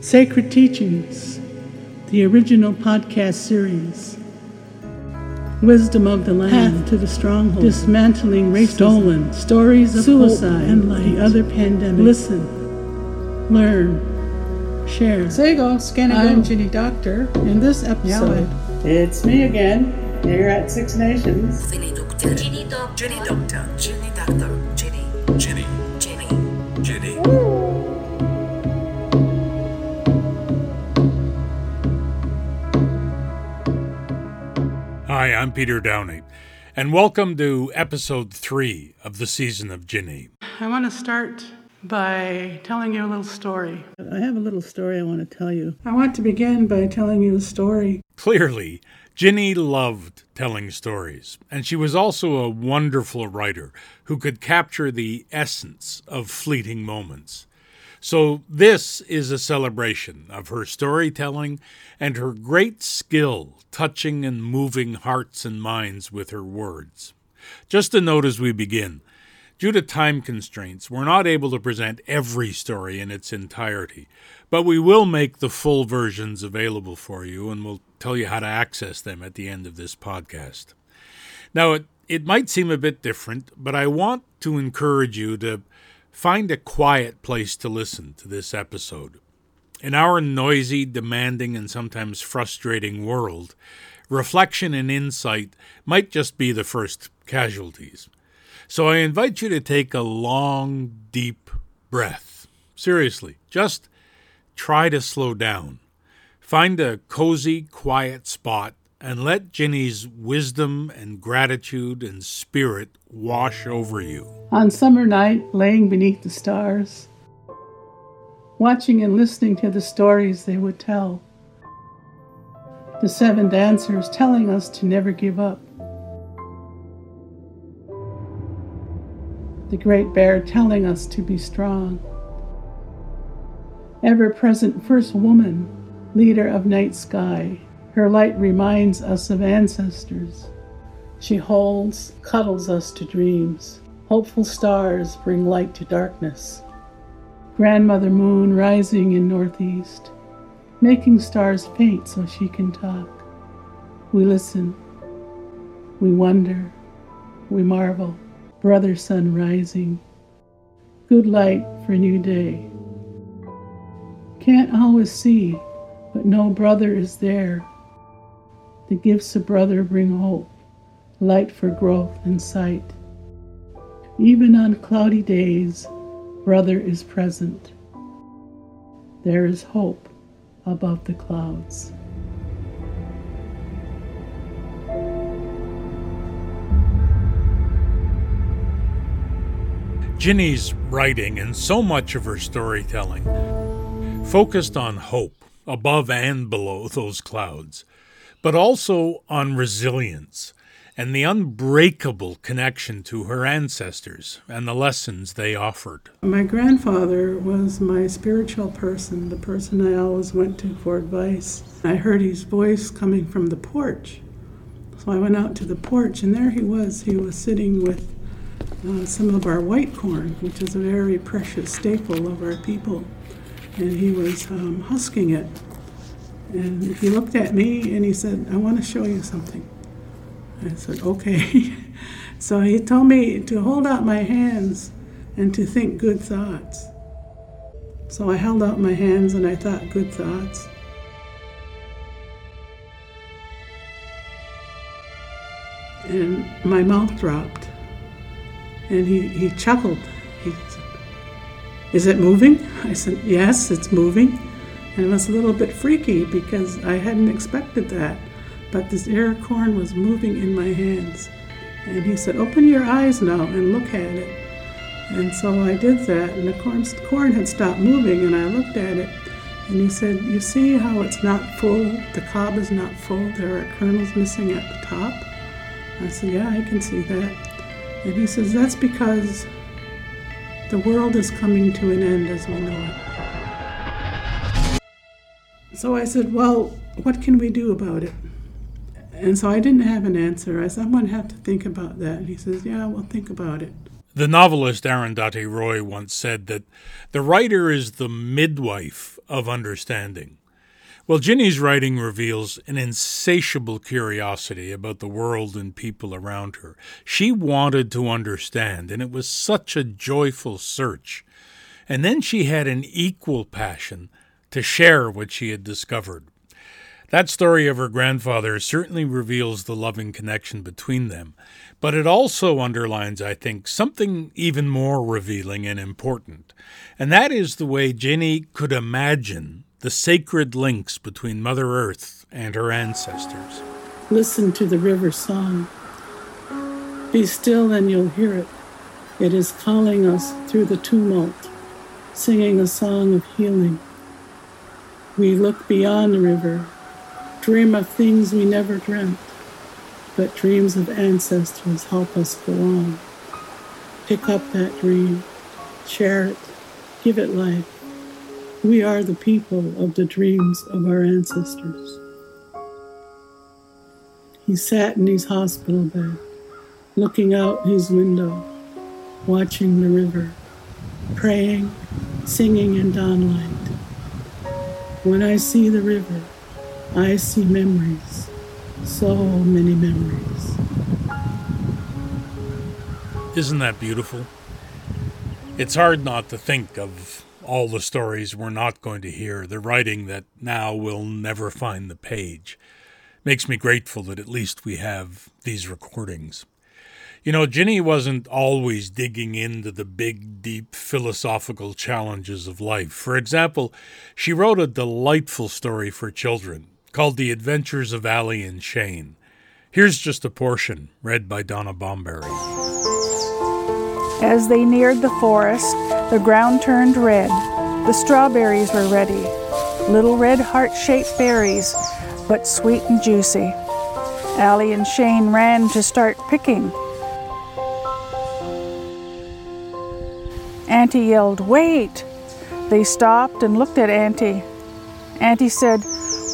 Sacred Teachings, the original podcast series. Wisdom of the Land, Path to the Stronghold, Dismantling Racism, Stolen, Stories of Suicide, and light. the Other Pandemic. Listen, learn, share. Sego, scanning I'm Ginny Doctor. In this episode, it's me again, here at Six Nations. Ginny Doctor, Ginny Doctor, Ginny Doctor, Ginny Doctor, Ginny, Ginny, Ginny, Ginny. Hi, I'm Peter Downey, and welcome to episode three of the season of Ginny. I want to start by telling you a little story. I have a little story I want to tell you. I want to begin by telling you a story. Clearly, Ginny loved telling stories, and she was also a wonderful writer who could capture the essence of fleeting moments. So, this is a celebration of her storytelling and her great skill touching and moving hearts and minds with her words. Just a note as we begin due to time constraints, we're not able to present every story in its entirety, but we will make the full versions available for you and we'll tell you how to access them at the end of this podcast. Now, it, it might seem a bit different, but I want to encourage you to Find a quiet place to listen to this episode. In our noisy, demanding, and sometimes frustrating world, reflection and insight might just be the first casualties. So I invite you to take a long, deep breath. Seriously, just try to slow down. Find a cozy, quiet spot and let Ginny's wisdom and gratitude and spirit wash over you. On summer night, laying beneath the stars, watching and listening to the stories they would tell, the seven dancers telling us to never give up, the great bear telling us to be strong, ever present first woman, leader of night sky her light reminds us of ancestors. She holds, cuddles us to dreams. Hopeful stars bring light to darkness. Grandmother moon rising in northeast, making stars faint so she can talk. We listen. We wonder. We marvel. Brother sun rising. Good light for new day. Can't always see, but no brother is there the gifts of brother bring hope, light for growth and sight. Even on cloudy days, brother is present. There is hope above the clouds. Ginny's writing and so much of her storytelling focused on hope above and below those clouds but also on resilience and the unbreakable connection to her ancestors and the lessons they offered. My grandfather was my spiritual person, the person I always went to for advice. I heard his voice coming from the porch. So I went out to the porch, and there he was. He was sitting with uh, some of our white corn, which is a very precious staple of our people. And he was um, husking it and he looked at me and he said, I want to show you something. I said, okay. so he told me to hold out my hands and to think good thoughts. So I held out my hands and I thought good thoughts. And my mouth dropped. And he, he chuckled. He said, Is it moving? I said, Yes, it's moving. And it was a little bit freaky because I hadn't expected that. But this ear corn was moving in my hands. And he said, Open your eyes now and look at it. And so I did that, and the corn, corn had stopped moving, and I looked at it. And he said, You see how it's not full? The cob is not full. There are kernels missing at the top. I said, Yeah, I can see that. And he says, That's because the world is coming to an end as we know it. So I said, Well, what can we do about it? And so I didn't have an answer. I said, I'm going to have to think about that. And he says, Yeah, well, think about it. The novelist Arundhati Roy once said that the writer is the midwife of understanding. Well, Ginny's writing reveals an insatiable curiosity about the world and people around her. She wanted to understand, and it was such a joyful search. And then she had an equal passion to share what she had discovered. That story of her grandfather certainly reveals the loving connection between them, but it also underlines, I think, something even more revealing and important, and that is the way Ginny could imagine the sacred links between Mother Earth and her ancestors. Listen to the river song. Be still and you'll hear it. It is calling us through the tumult, singing a song of healing. We look beyond the river, dream of things we never dreamt, but dreams of ancestors help us go on. Pick up that dream, share it, give it life. We are the people of the dreams of our ancestors. He sat in his hospital bed, looking out his window, watching the river, praying, singing in dawnlight. When I see the river, I see memories, so many memories. Isn't that beautiful? It's hard not to think of all the stories we're not going to hear, the writing that now will never find the page. Makes me grateful that at least we have these recordings. You know, Ginny wasn't always digging into the big, deep philosophical challenges of life. For example, she wrote a delightful story for children called The Adventures of Allie and Shane. Here's just a portion, read by Donna Bomberry. As they neared the forest, the ground turned red. The strawberries were ready. Little red heart shaped berries, but sweet and juicy. Allie and Shane ran to start picking. Auntie yelled, Wait! They stopped and looked at Auntie. Auntie said,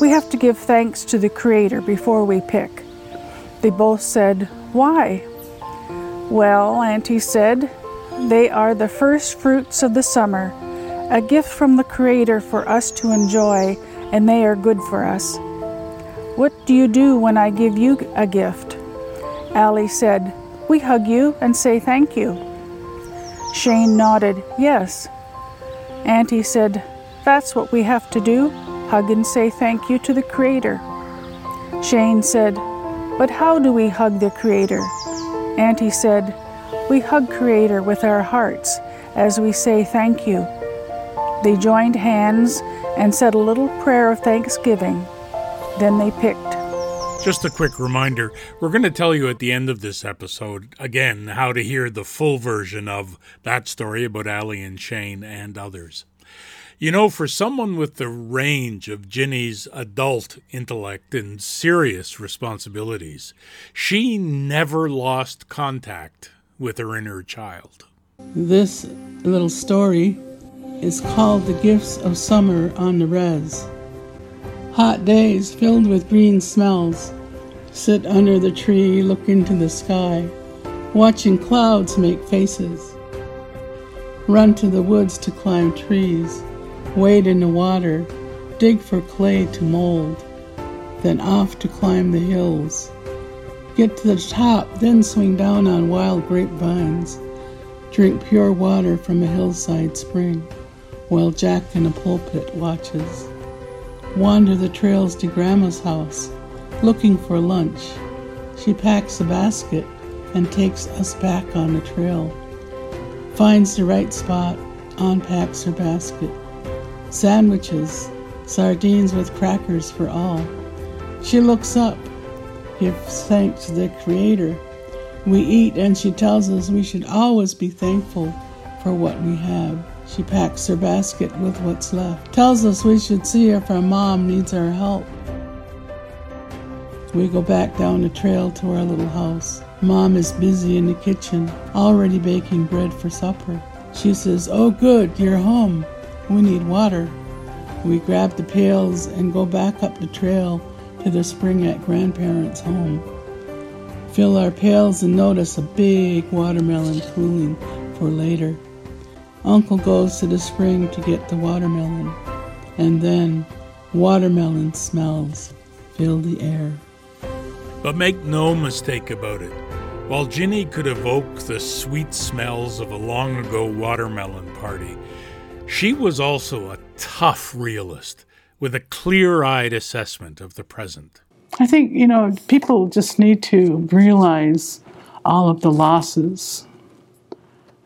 We have to give thanks to the Creator before we pick. They both said, Why? Well, Auntie said, they are the first fruits of the summer, a gift from the Creator for us to enjoy, and they are good for us. What do you do when I give you a gift? Allie said, We hug you and say thank you. Shane nodded, Yes. Auntie said, That's what we have to do hug and say thank you to the Creator. Shane said, But how do we hug the Creator? Auntie said, we hug Creator with our hearts as we say thank you. They joined hands and said a little prayer of thanksgiving. Then they picked. Just a quick reminder we're going to tell you at the end of this episode, again, how to hear the full version of that story about Allie and Shane and others. You know, for someone with the range of Ginny's adult intellect and serious responsibilities, she never lost contact with her inner child. This little story is called The Gifts of Summer on the Res. Hot days filled with green smells. Sit under the tree, look into the sky, watching clouds make faces. Run to the woods to climb trees, wade in the water, dig for clay to mold, then off to climb the hills Get to the top, then swing down on wild grapevines. Drink pure water from a hillside spring, while Jack in a pulpit watches. Wander the trails to Grandma's house, looking for lunch. She packs a basket and takes us back on the trail. Finds the right spot, unpacks her basket. Sandwiches, sardines with crackers for all. She looks up gives thanks to the Creator. We eat, and she tells us we should always be thankful for what we have. She packs her basket with what's left, tells us we should see if our mom needs our help. We go back down the trail to our little house. Mom is busy in the kitchen, already baking bread for supper. She says, Oh, good, you're home. We need water. We grab the pails and go back up the trail to the spring at grandparents' home. fill our pails and notice a big watermelon cooling for later. Uncle goes to the spring to get the watermelon, and then watermelon smells fill the air. But make no mistake about it. While Ginny could evoke the sweet smells of a long ago watermelon party, she was also a tough realist with a clear eyed assessment of the present. I think, you know, people just need to realize all of the losses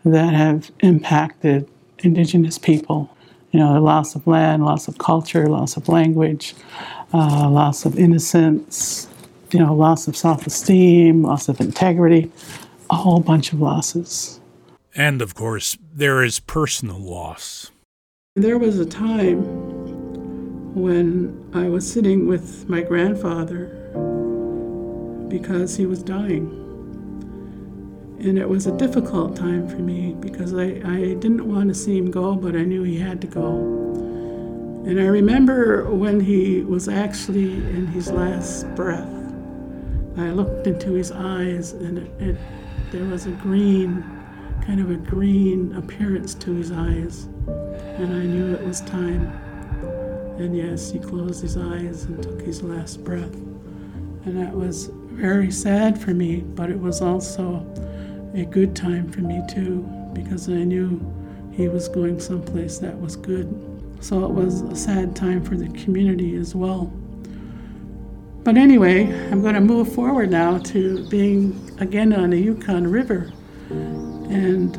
that have impacted Indigenous people. You know, the loss of land, loss of culture, loss of language, uh, loss of innocence, you know, loss of self esteem, loss of integrity, a whole bunch of losses. And of course, there is personal loss. There was a time when I was sitting with my grandfather because he was dying. And it was a difficult time for me because I, I didn't want to see him go, but I knew he had to go. And I remember when he was actually in his last breath, I looked into his eyes and it, it, there was a green, kind of a green appearance to his eyes. And I knew it was time. And yes, he closed his eyes and took his last breath. And that was very sad for me, but it was also a good time for me too, because I knew he was going someplace that was good. So it was a sad time for the community as well. But anyway, I'm going to move forward now to being again on the Yukon River. And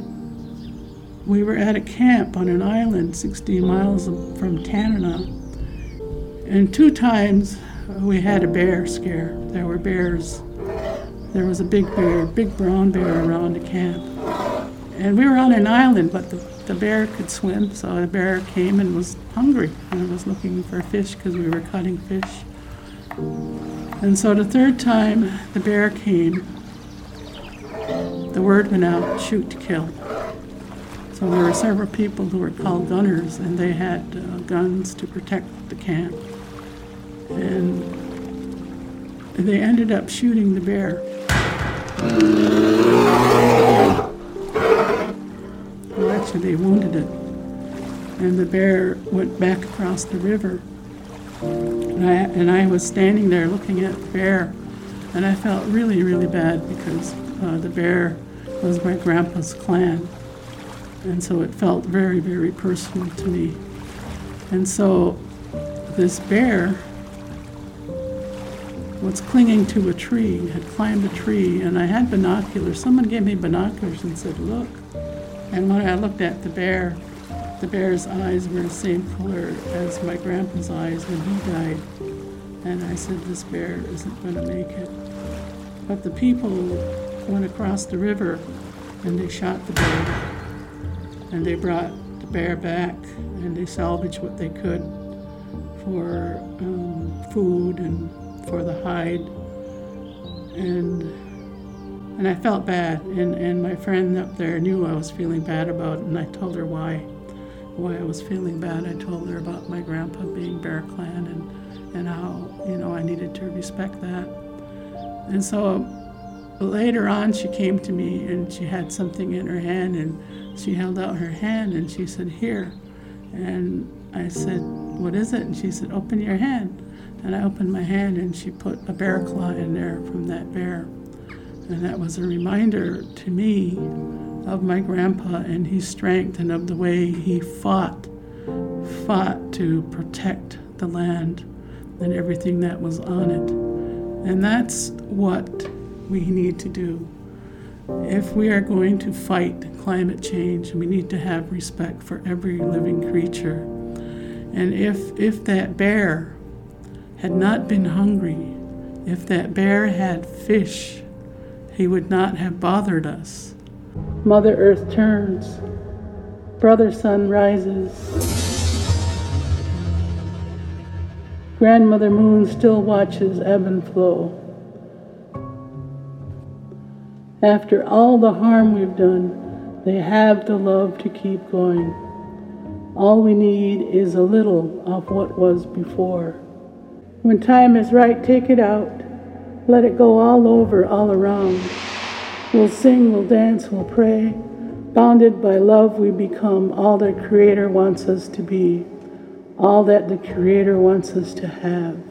we were at a camp on an island 16 miles from Tanana. And two times we had a bear scare. There were bears there was a big bear, big brown bear around the camp. And we were on an island, but the, the bear could swim, so the bear came and was hungry and was looking for fish because we were cutting fish. And so the third time the bear came, the word went out shoot to kill. So there were several people who were called gunners, and they had uh, guns to protect the camp. And they ended up shooting the bear. Well, actually, they wounded it. And the bear went back across the river. And I, and I was standing there looking at the bear. And I felt really, really bad because uh, the bear was my grandpa's clan. And so it felt very, very personal to me. And so this bear was clinging to a tree, had climbed a tree, and I had binoculars. Someone gave me binoculars and said, Look. And when I looked at the bear, the bear's eyes were the same color as my grandpa's eyes when he died. And I said, This bear isn't going to make it. But the people went across the river and they shot the bear. And they brought the bear back and they salvaged what they could for um, food and for the hide. And and I felt bad and, and my friend up there knew I was feeling bad about it and I told her why why I was feeling bad. I told her about my grandpa being Bear Clan and, and how, you know, I needed to respect that. And so later on she came to me and she had something in her hand and she held out her hand and she said, Here. And I said, What is it? And she said, Open your hand. And I opened my hand and she put a bear claw in there from that bear. And that was a reminder to me of my grandpa and his strength and of the way he fought, fought to protect the land and everything that was on it. And that's what we need to do. If we are going to fight climate change, we need to have respect for every living creature. And if, if that bear had not been hungry, if that bear had fish, he would not have bothered us. Mother Earth turns, brother sun rises. Grandmother Moon still watches ebb and flow. After all the harm we've done, they have the love to keep going. All we need is a little of what was before. When time is right, take it out. Let it go all over, all around. We'll sing, we'll dance, we'll pray. Bounded by love, we become all that Creator wants us to be, all that the Creator wants us to have.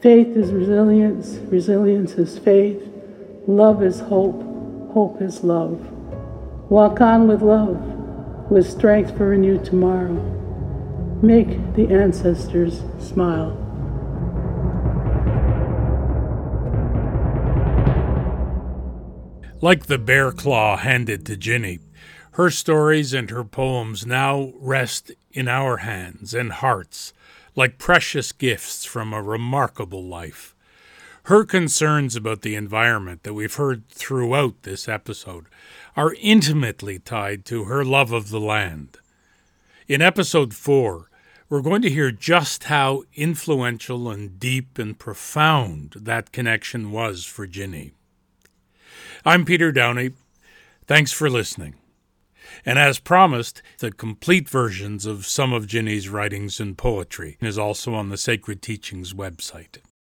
Faith is resilience, resilience is faith, love is hope, hope is love. Walk on with love, with strength for a new tomorrow. Make the ancestors smile. Like the bear claw handed to Ginny, her stories and her poems now rest in our hands and hearts like precious gifts from a remarkable life. Her concerns about the environment that we've heard throughout this episode are intimately tied to her love of the land. In episode 4, we're going to hear just how influential and deep and profound that connection was for Ginny. I'm Peter Downey. Thanks for listening. And as promised, the complete versions of some of Ginny's writings and poetry is also on the Sacred Teachings website.